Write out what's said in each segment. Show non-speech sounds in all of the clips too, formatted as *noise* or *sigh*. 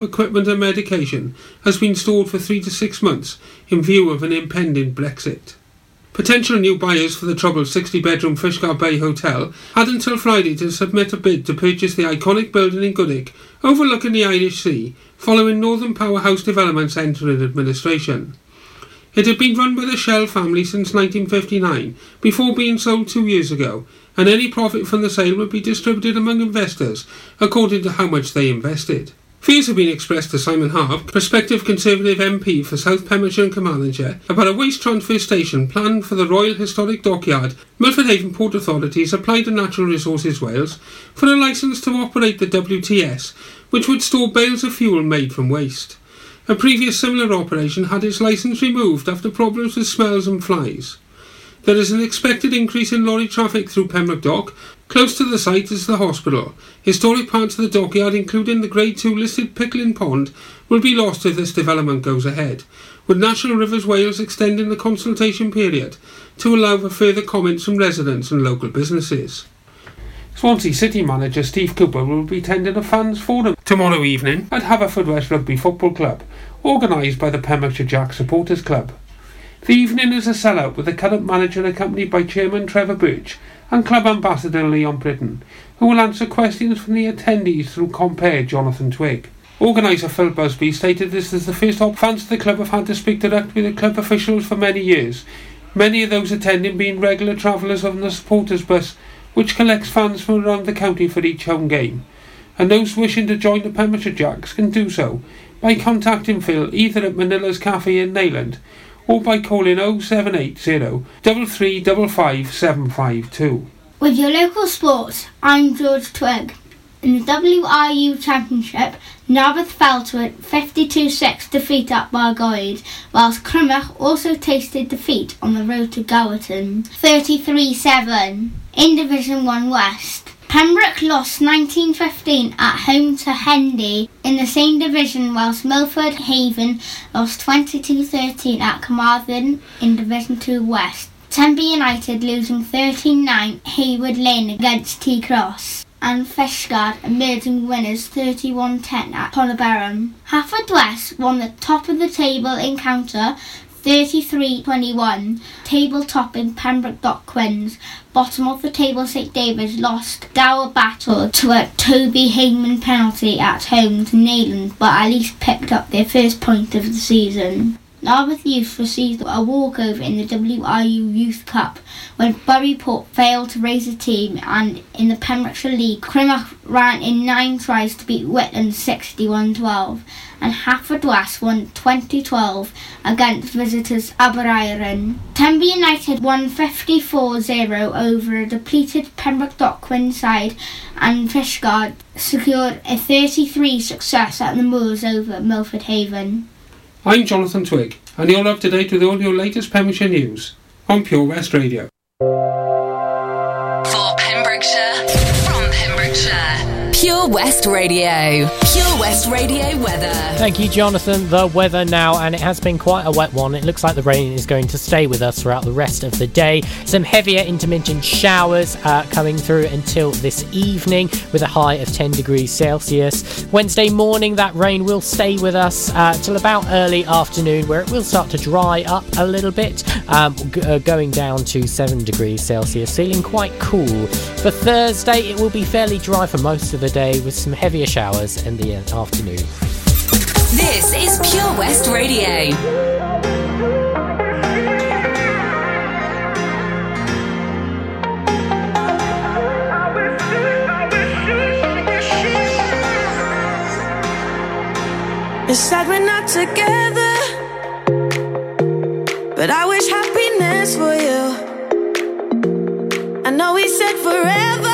equipment and medication has been stored for three to six months in view of an impending Brexit. Potential new buyers for the troubled 60 bedroom Fishguard Bay Hotel had until Friday to submit a bid to purchase the iconic building in Goodwick overlooking the Irish Sea following Northern Powerhouse Development's entering administration. It had been run by the Shell family since 1959 before being sold two years ago, and any profit from the sale would be distributed among investors according to how much they invested. Fears have been expressed to Simon Hart, prospective Conservative MP for South Pembrokeshire and Carmarthenshire, about a waste transfer station planned for the Royal Historic Dockyard. Milford Haven Port Authorities applied to Natural Resources Wales for a licence to operate the WTS, which would store bales of fuel made from waste. A previous similar operation had its licence removed after problems with smells and flies. There is an expected increase in lorry traffic through Pembroke Dock. Close to the site is the hospital. Historic parts of the dockyard, including the Grade 2 listed Pickling Pond, will be lost if this development goes ahead, with National Rivers Wales extending the consultation period to allow for further comments from residents and local businesses. Swansea City manager Steve Cooper will be attending a fans forum tomorrow evening at Haverfordwest Rugby Football Club, organised by the Pembrokeshire Jack Supporters Club. The evening is a sellout with the current manager accompanied by Chairman Trevor Birch and Club Ambassador Leon Britton, who will answer questions from the attendees through compere Jonathan Twig. Organiser Phil Busby stated this is the first fans of the club have had to speak directly with the club officials for many years, many of those attending being regular travellers on the supporters bus which collects fans from around the county for each home game. And those wishing to join the Pembrokeshire Jacks can do so by contacting Phil either at Manila's Cafe in Neyland or by calling 0780 3355752. With your local sports, I'm George Twigg. In the WRU Championship, Narberth fell to a 52-6 defeat at Bargoed, whilst Crymych also tasted defeat on the road to Gowerton, 33-7. In Division 1 West, Pembroke lost 1915 at home to Hendy in the same division, whilst Milford Haven lost 22-13 at Carmarthen in Division 2 West. Tenby United losing 13-9 Heywood Lane against Tycroes and Fishguard emerging winners 31-10 at Pontyberem. Haverfordwest won the top of the table encounter 33-21, table topping Pembroke Dock Quins. Bottom of the table St David's lost dour Battle to a Toby Heyman penalty at home to Neyland but at least picked up their first point of the season. Narberth Youth received a walkover in the WRU Youth Cup when Burry Port failed to raise a team and in the Pembrokeshire League Crymych ran in nine tries to beat Whitland 61-12 and Haverfordwest won 2012 against visitors Aberaeron. Tenby United won 54-0 over a depleted Pembroke Dock Quin side and Fishguard secured a 33 success at the Moors over Milford Haven. I'm Jonathan Twig, and you're up to date with all your latest Pembrokeshire news on Pure West Radio. Pure West Radio. Pure West Radio weather. Thank you, Jonathan. The weather now, and it has been quite a wet one. It looks like the rain is going to stay with us throughout the rest of the day. Some heavier intermittent showers uh, coming through until this evening with a high of 10 degrees Celsius. Wednesday morning, that rain will stay with us uh, till about early afternoon, where it will start to dry up a little bit, um, g- uh, going down to 7 degrees Celsius, feeling quite cool. For Thursday, it will be fairly dry for most of the day with some heavier showers in the uh, afternoon. This is Pure West Radio. It's sad we're not together, but I wish happiness for you. I know we said forever,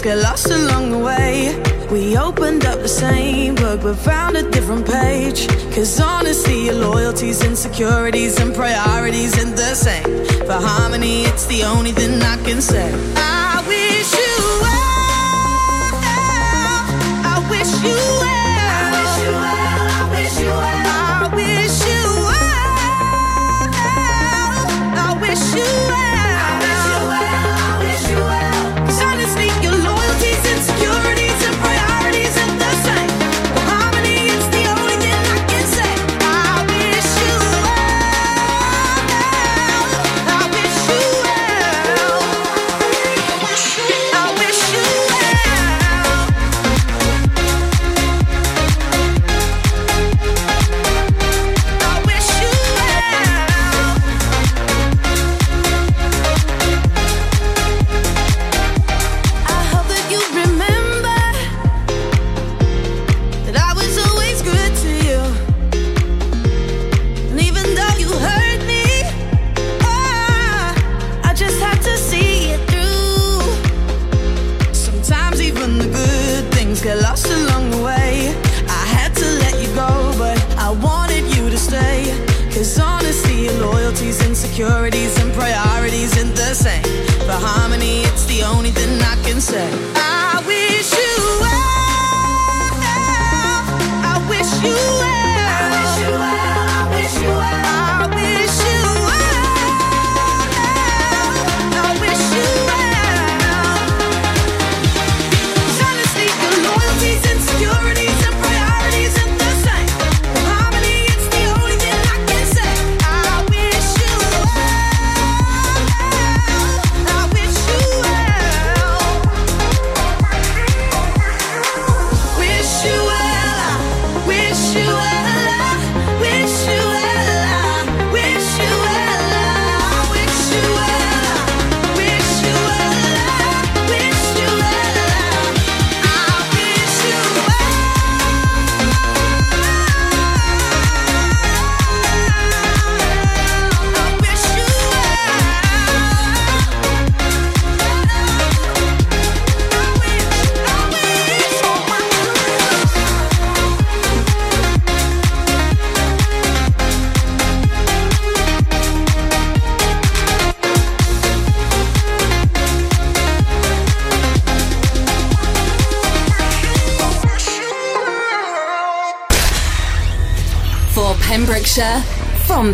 things get lost along the way. We opened up the same book but found a different page. Cause honestly, your loyalties, insecurities, and priorities ain't the same. For harmony, it's the only thing I can say. I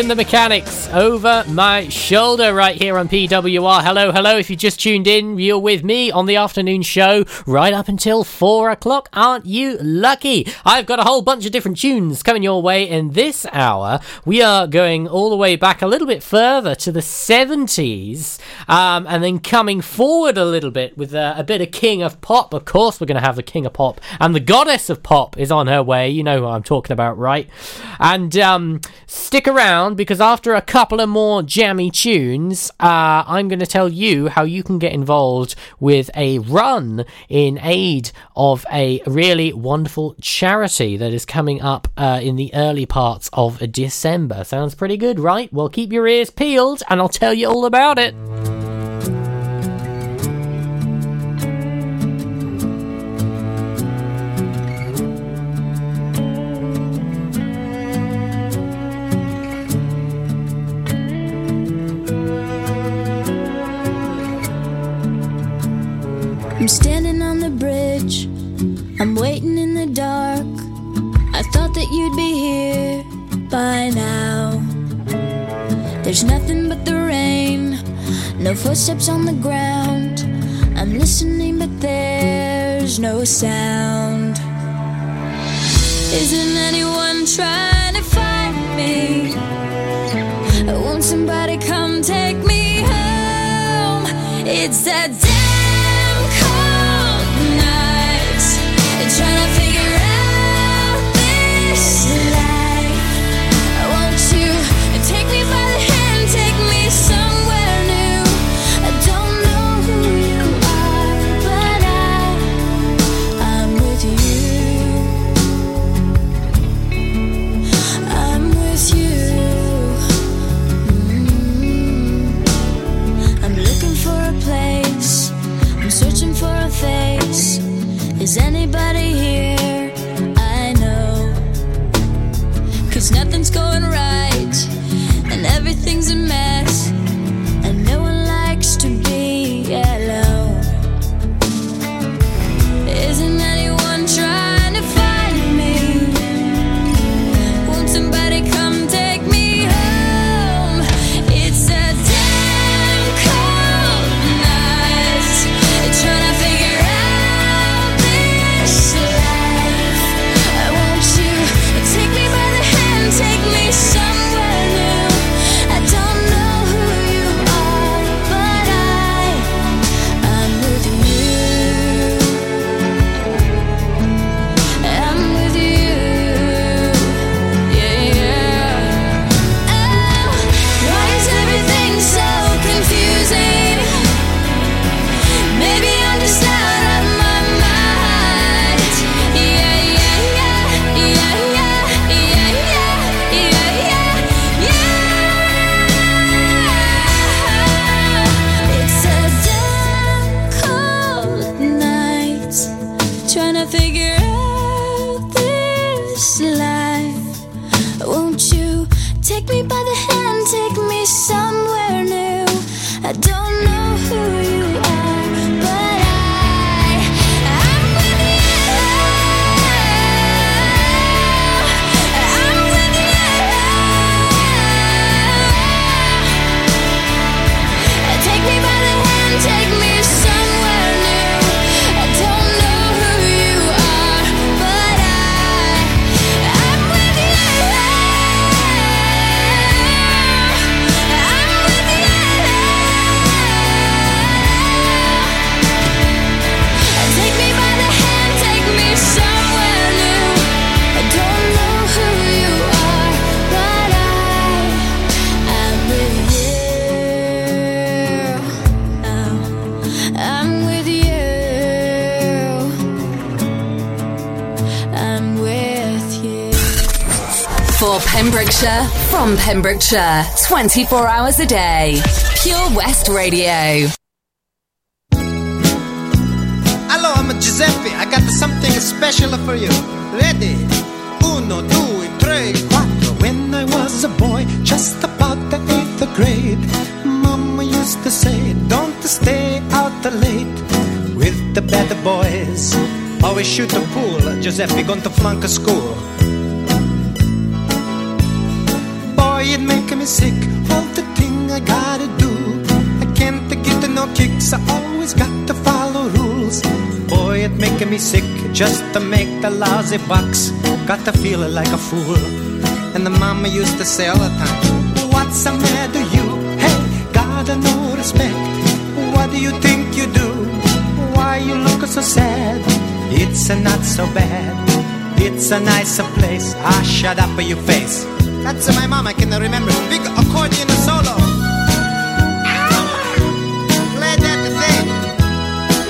And the Mechanics over my shoulder right here on PWR. Hello, hello. If you just tuned in, you're with me on the afternoon show right up until four o'clock. Aren't you lucky? I've got a whole bunch of different tunes coming your way in this hour. We are going all the way back a little bit further to the 70s um, and then coming forward a little bit with uh, a bit of King of Pop. Of course, we're going to have the King of Pop and the Goddess of Pop is on her way. You know who I'm talking about, right? And um, stick around because after a couple of more jammy tunes, uh, I'm going to tell you how you can get involved with a run in aid of a really wonderful charity that is coming up uh, in the early parts of December. Sounds pretty good, right? Well, keep your ears peeled and I'll tell you all about it. Waiting in the dark. I thought that you'd be here by now. There's nothing but the rain, no footsteps on the ground. I'm listening, but there's no sound. Isn't anyone trying to find me? Won't somebody come take me home? It's that damn searching for a face. Is anybody here? I know. Cause nothing's going right. And everything's a mess. Pembrokeshire, from Pembrokeshire, 24 hours a day. Pure West Radio. Hello, I'm Giuseppe. I got something special for you. Ready? Uno, due, tre, quattro. When I was a boy, just about the eighth grade, Mama used to say, Don't stay out late with the bad boys. Always shoot the pool. Giuseppe going to flunk a school. Me sick. All the thing I gotta do. I can't get no kicks. I always got to follow rules. Boy, it making me sick just to make the lousy bucks. Got to feel like a fool. And the mama used to say all the time, What's the matter, you? Hey, gotta no respect. What do you think you do? Why you look so sad? It's a not so bad. It's a nicer place. Ah, shut up, your face. That's my mom. I can remember. Big accordion solo. Glad that thing.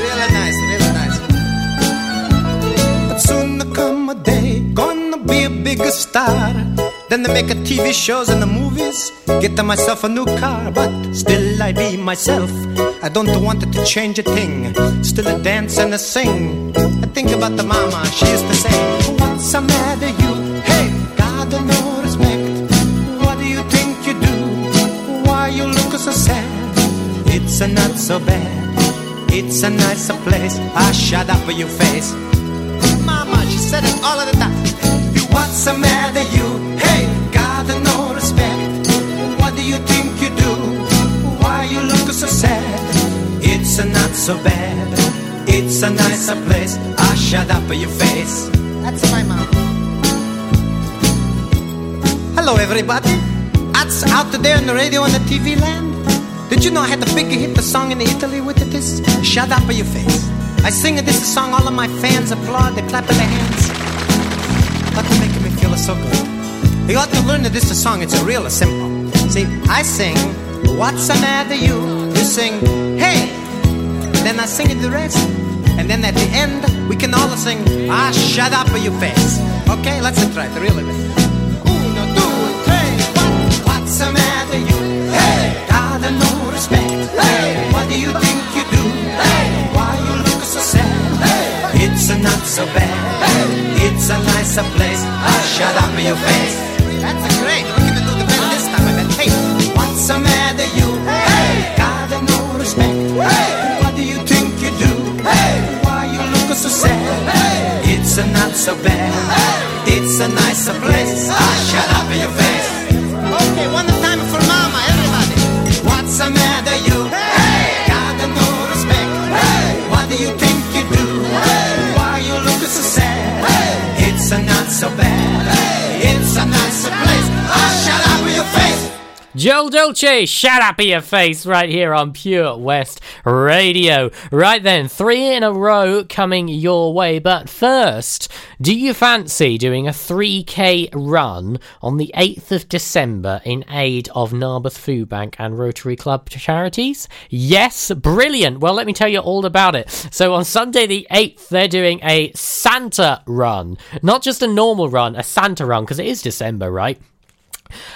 Really nice, really nice. But soon there come a day, gonna be a bigger star. Then they make a TV shows and the movies. Get myself a new car, but still I be myself. I don't want it to change a thing. Still a dance and a sing. I think about the mama, she used to say, What's the matter, It's a not so bad. It's a nicer place. I shut up for your face. Mama, she said it all of the time. What's the matter, you? Hey, got no respect. What do you think you do? Why you look so sad? It's a not so bad. It's a nicer place. Ah, shut up with your face. That's my mom. Hello, everybody. That's out there on the radio and the TV land. Did you know I had the big hit the song in Italy with it? This shut up with your face. I sing it, this song, all of my fans applaud, they clap their hands. But they're making me feel so good. You ought to learn that this is a song, it's a real simple. See, I sing, What's the matter, you? You sing, Hey! Then I sing it the rest. And then at the end, we can all sing, Ah, shut up with your face. Okay, let's try it, really. Uno, due, tre, quattro. What's the matter, you? Hey! Got no respect. Hey! What do you think you do? Hey! Why you look so sad? Hey! It's not so bad. Hey! It's a nicer place. Ah, shut up your face. That's great. Gonna do this time. I. Hey, what's the matter, you? Hey! Got no respect. Hey! What do you think you do? Hey! Why you look so sad? Hey! It's not so bad. It's a nicer place. Ah, shut up your face. The matter, you? Hey! Got no respect. Hey! What do you think you do? Hey! Why you look so sad? Hey! It's not so bad. Joe Dolce, shut up in your face right here on Pure West Radio. Right then, three in a row coming your way. But first, do you fancy doing a 3k run on the 8th of December in aid of Narberth Food Bank and Rotary Club charities? Yes, brilliant. Well, let me tell you all about it. So on Sunday the 8th, they're doing a Santa run. Not just a normal run, a Santa run, because it is December, right?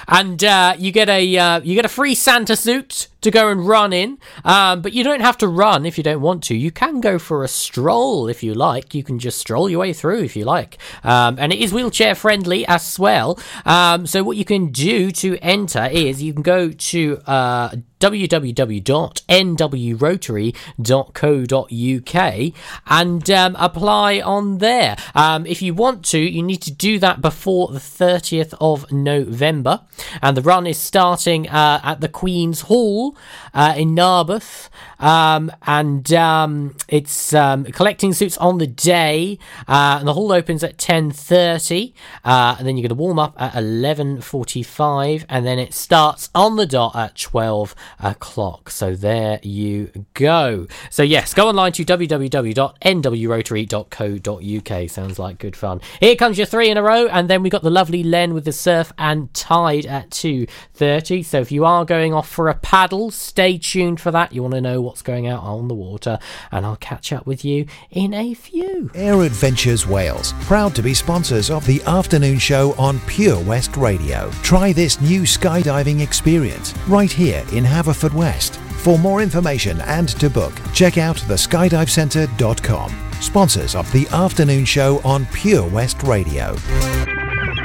And uh, you get a uh, you get a free Santa suit to go and run in. Um, but you don't have to run if you don't want to. You can go for a stroll if you like. You can just stroll your way through if you like. Um, and it is wheelchair friendly as well. Um, so what you can do to enter is you can go to uh, www.nwrotary.co.uk and um, apply on there. Um, if you want to, you need to do that before the 30th of November. And the run is starting uh, at the Queen's Hall uh, in Narberth. Um, and um, it's um, collecting suits on the day. Uh, and the hall opens at 10.30. Uh, and then you're going to warm up at 11.45. And then it starts on the dot at 12 o'clock. So there you go. So yes, go online to www.nwrotary.co.uk. Sounds like good fun. Here comes your three in a row, and then we got the lovely Len with the surf and tide at 2.30. So if you are going off for a paddle, stay tuned for that. You want to know what's going out on the water, and I'll catch up with you in a few. Air Adventures Wales, proud to be sponsors of the afternoon show on Pure West Radio. Try this new skydiving experience right here in Haverfordwest. For more information and to book, check out theskydivecentre.com. Sponsors of the afternoon show on Pure West Radio.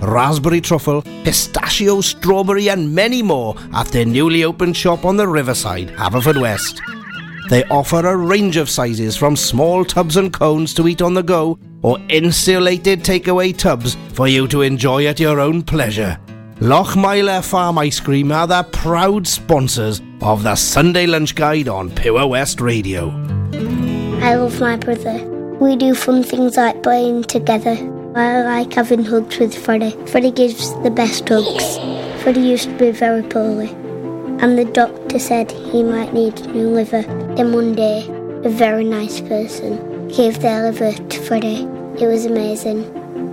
raspberry truffle, pistachio, strawberry, and many more at their newly opened shop on the riverside, Haverfordwest. They offer a range of sizes from small tubs and cones to eat on the go or insulated takeaway tubs for you to enjoy at your own pleasure. Lochmeyler Farm Ice Cream are the proud sponsors of the Sunday Lunch Guide on Pure West Radio. I love my brother. We do fun things like playing together. I like having hugs with Freddie. Freddie gives the best hugs. Freddie used to be very poorly, and the doctor said he might need a new liver. Then one day, a very nice person gave their liver to Freddie. It was amazing.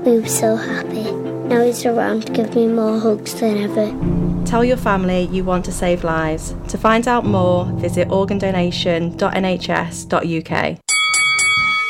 We were so happy. Now he's around to give me more hugs than ever. Tell your family you want to save lives. To find out more, visit organdonation.nhs.uk.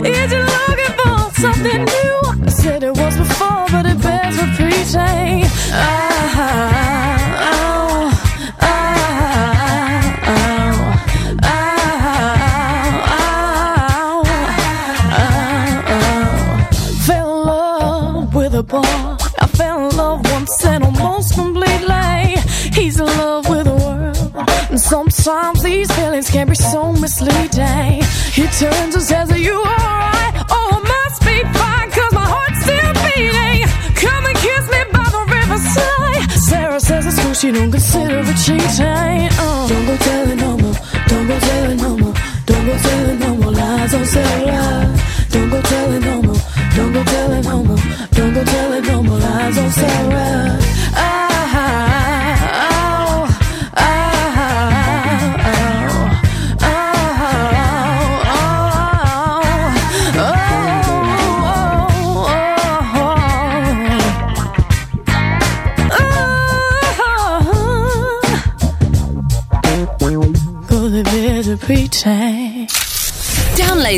yeah.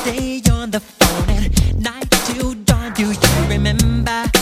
stay on the phone at night till dawn. Do you remember?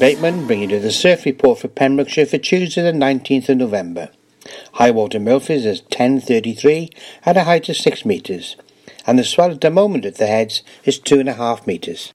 Bateman bringing you the surf report for Pembrokeshire for Tuesday the 19th of November. High water Milford is 10.33 at a height of 6 metres and the swell at the moment at the heads is 2.5 metres.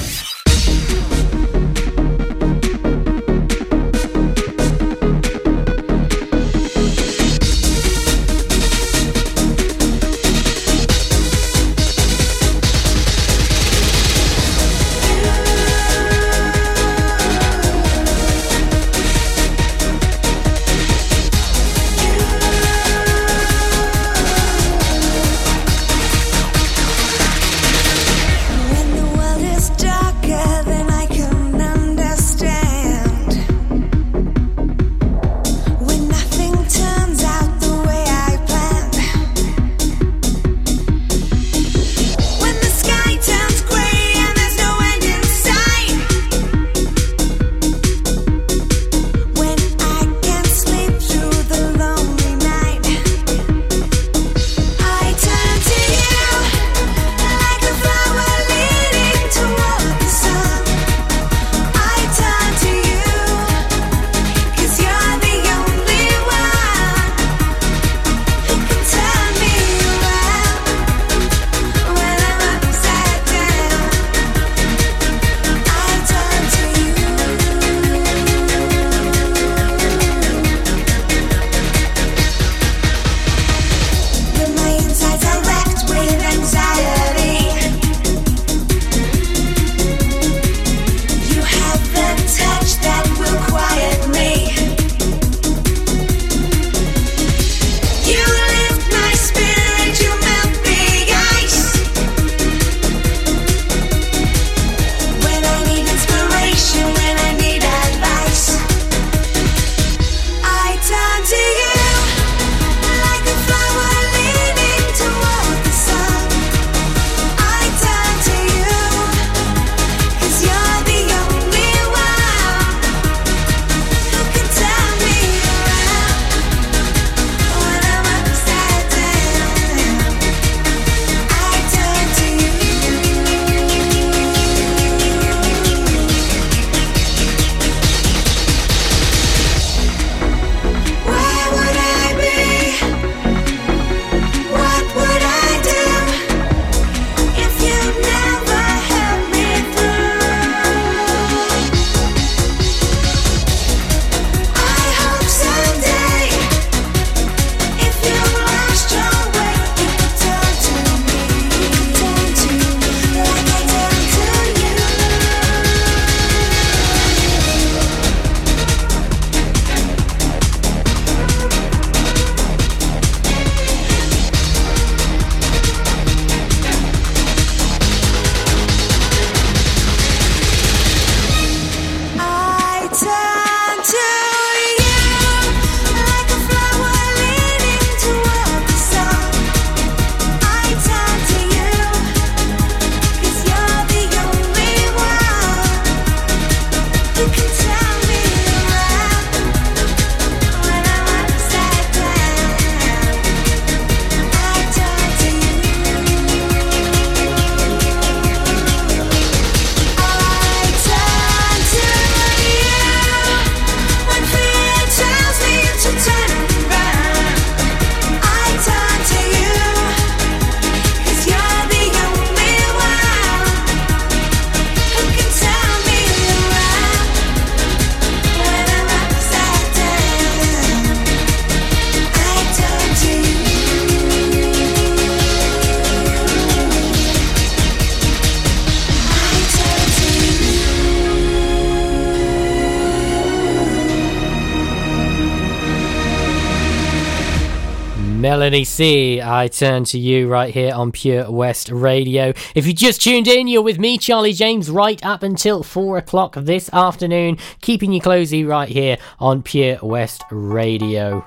Tony I turn to you right here on Pure West Radio. If you just tuned in, you're with me, Charlie James, right up until four o'clock this afternoon, keeping you cozy right here on Pure West Radio.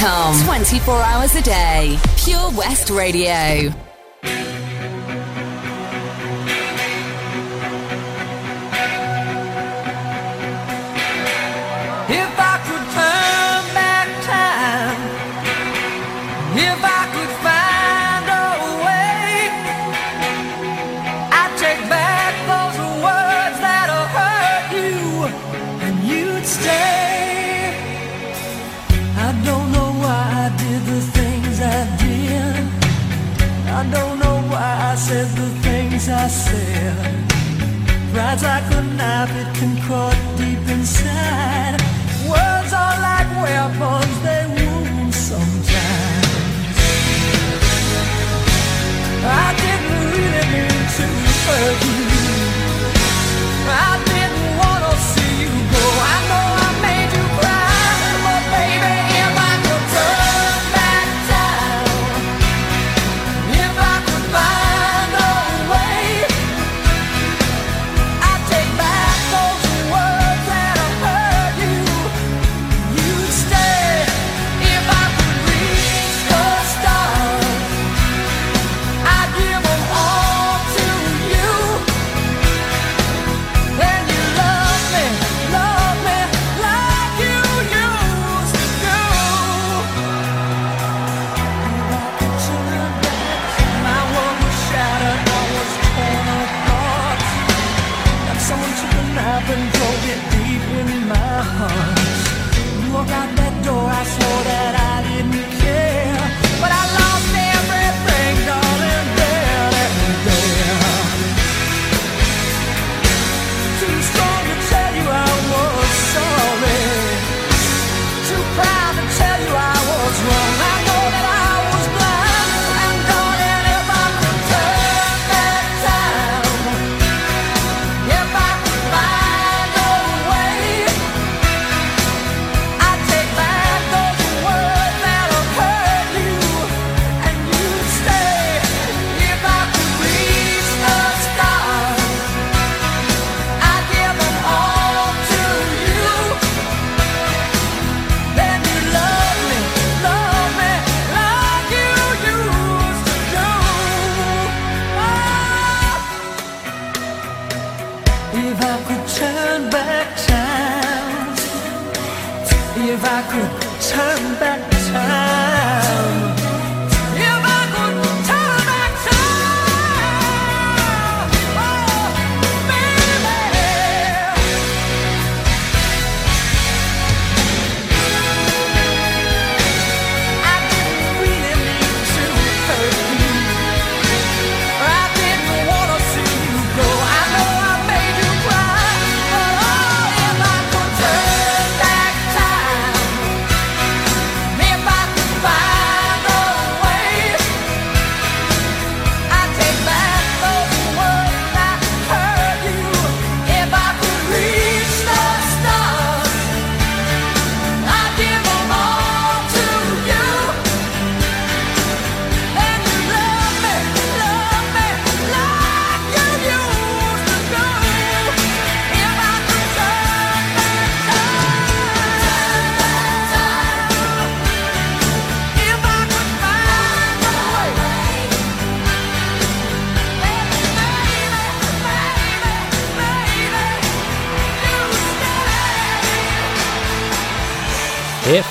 Welcome 24 hours a day. Pure West Radio.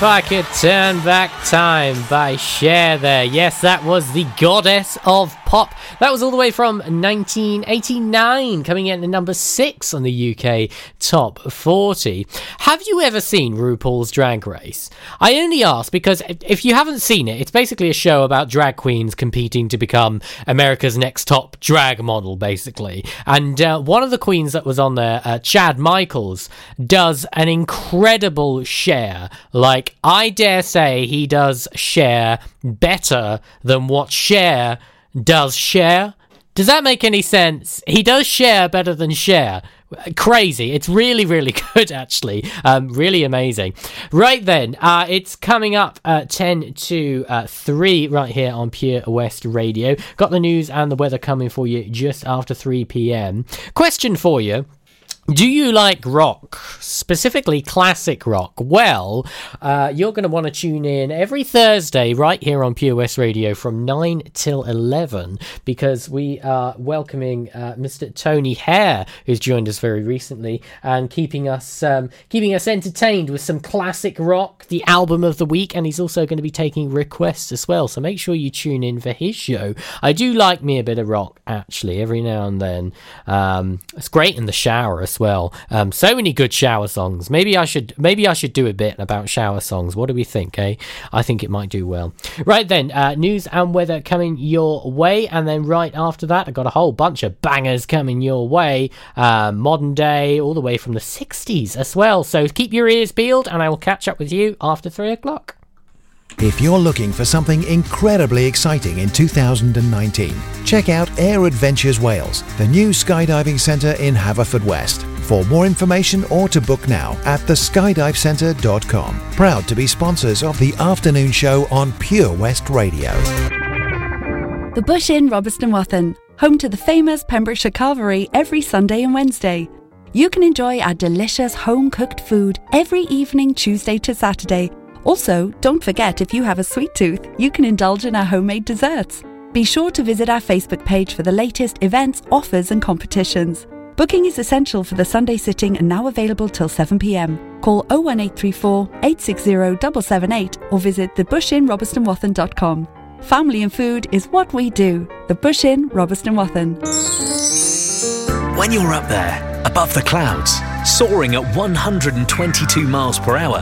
If I Could Turn Back Time by Cher there. Yes, that was the Goddess of pop. That was all the way from 1989, coming in at number six on the UK top 40. Have you ever seen RuPaul's Drag Race? I only ask because if you haven't seen it, it's basically a show about drag queens competing to become America's next top drag model, basically. And uh, one of the queens that was on there, uh, Chad Michaels, does an incredible Cher. Like, I dare say he does Cher better than what Cher does Cher. Does that make any sense? He does Cher better than Cher. Crazy. It's really, really *laughs* good, actually. Um, really amazing. Right then, uh, it's coming up at 10 to uh, 3 right here on Pure West Radio. Got the news and the weather coming for you just after 3 p.m. Question for you. Do you like rock, specifically classic rock? Well, uh, you're going to want to tune in every Thursday right here on Pure Radio from 9 till 11 because we are welcoming uh, Mr. Tony Hare, who's joined us very recently and keeping us um, keeping us entertained with some classic rock, the album of the week, and he's also going to be taking requests as well. So make sure you tune in for his show. I do like me a bit of rock actually every now and then. Um, it's great in the shower as well. Um, so many good shower songs. Maybe I should maybe I should do a bit about shower songs. What do we think? Eh? I think it might do well. Right then, uh, news and weather coming your way, and then right after that, I got a whole bunch of bangers coming your way. Uh, modern day, all the way from the '60s as well. So keep your ears peeled, and I will catch up with you after three o'clock. If you're looking for something incredibly exciting in 2019, check out Air Adventures Wales, the new skydiving centre in Haverfordwest. For more information or to book now at theskydivecentre.com. Proud to be sponsors of the afternoon show on Pure West Radio. The Bush Inn, Robeston Wathen, home to the famous Pembrokeshire Carvery every Sunday and Wednesday. You can enjoy our delicious home cooked food every evening, Tuesday to Saturday. Also, don't forget if you have a sweet tooth, you can indulge in our homemade desserts. Be sure to visit our Facebook page for the latest events, offers, and competitions. Booking is essential for the Sunday sitting and now available till 7 pm. Call 01834 860 778 or visit thebushinrobertsonwathen.com. Family and food is what we do. The Bush Inn, Robeston Wathen. When you're up there, above the clouds, soaring at 122 miles per hour,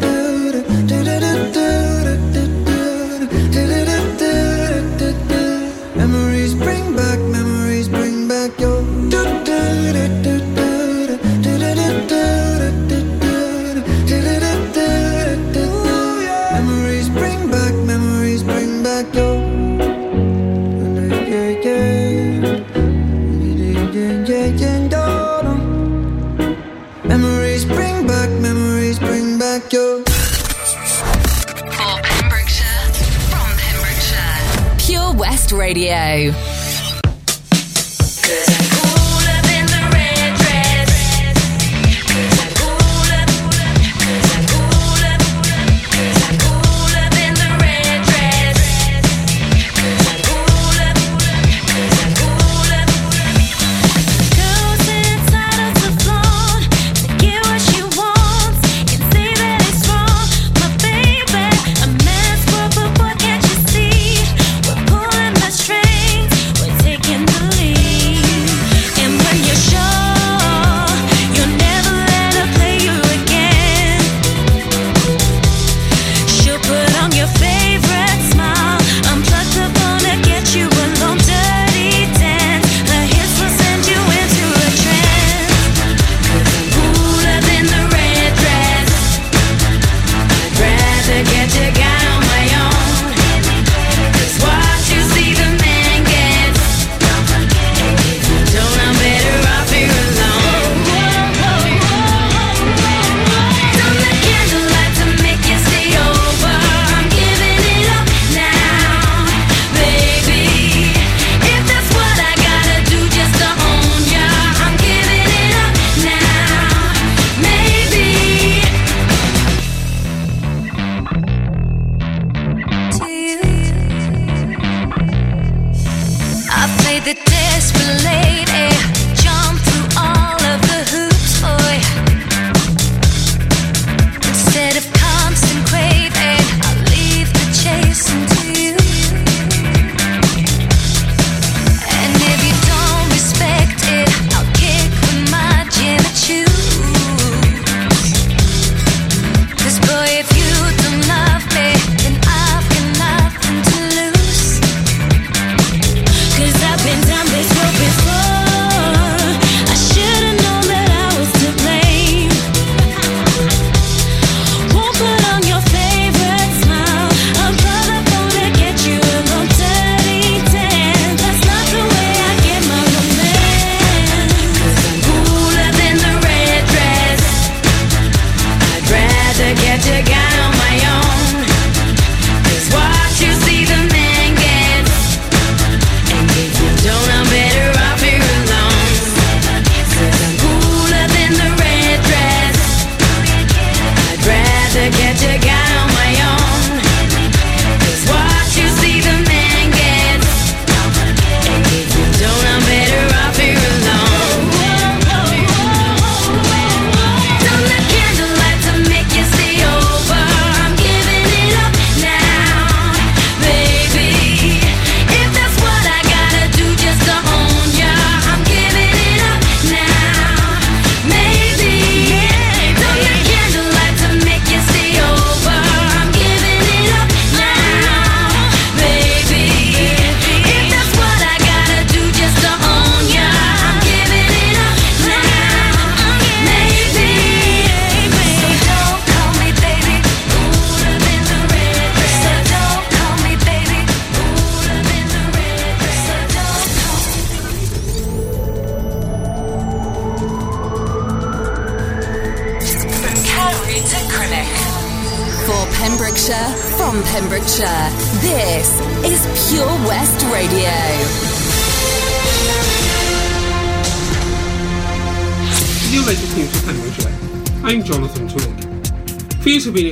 Radio.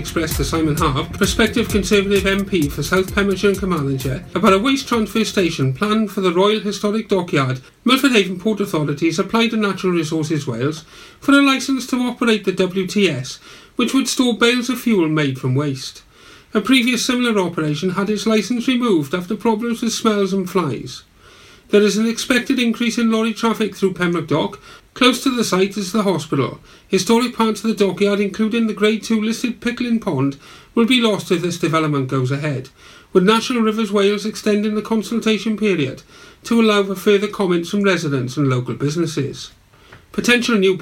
Expressed to Simon Hart, prospective Conservative MP for South Pembrokeshire and Carmarthenshire, about a waste transfer station planned for the Royal Historic Dockyard. Milford Haven Port Authorities applied to Natural Resources Wales for a licence to operate the WTS, which would store bales of fuel made from waste. A previous similar operation had its licence removed after problems with smells and flies. There is an expected increase in lorry traffic through Pembroke Dock. Close to the site is the hospital. Historic parts of the dockyard, including the Grade 2 listed Pickling Pond, will be lost if this development goes ahead, with National Rivers Wales extending the consultation period to allow for further comments from residents and local businesses. Potential new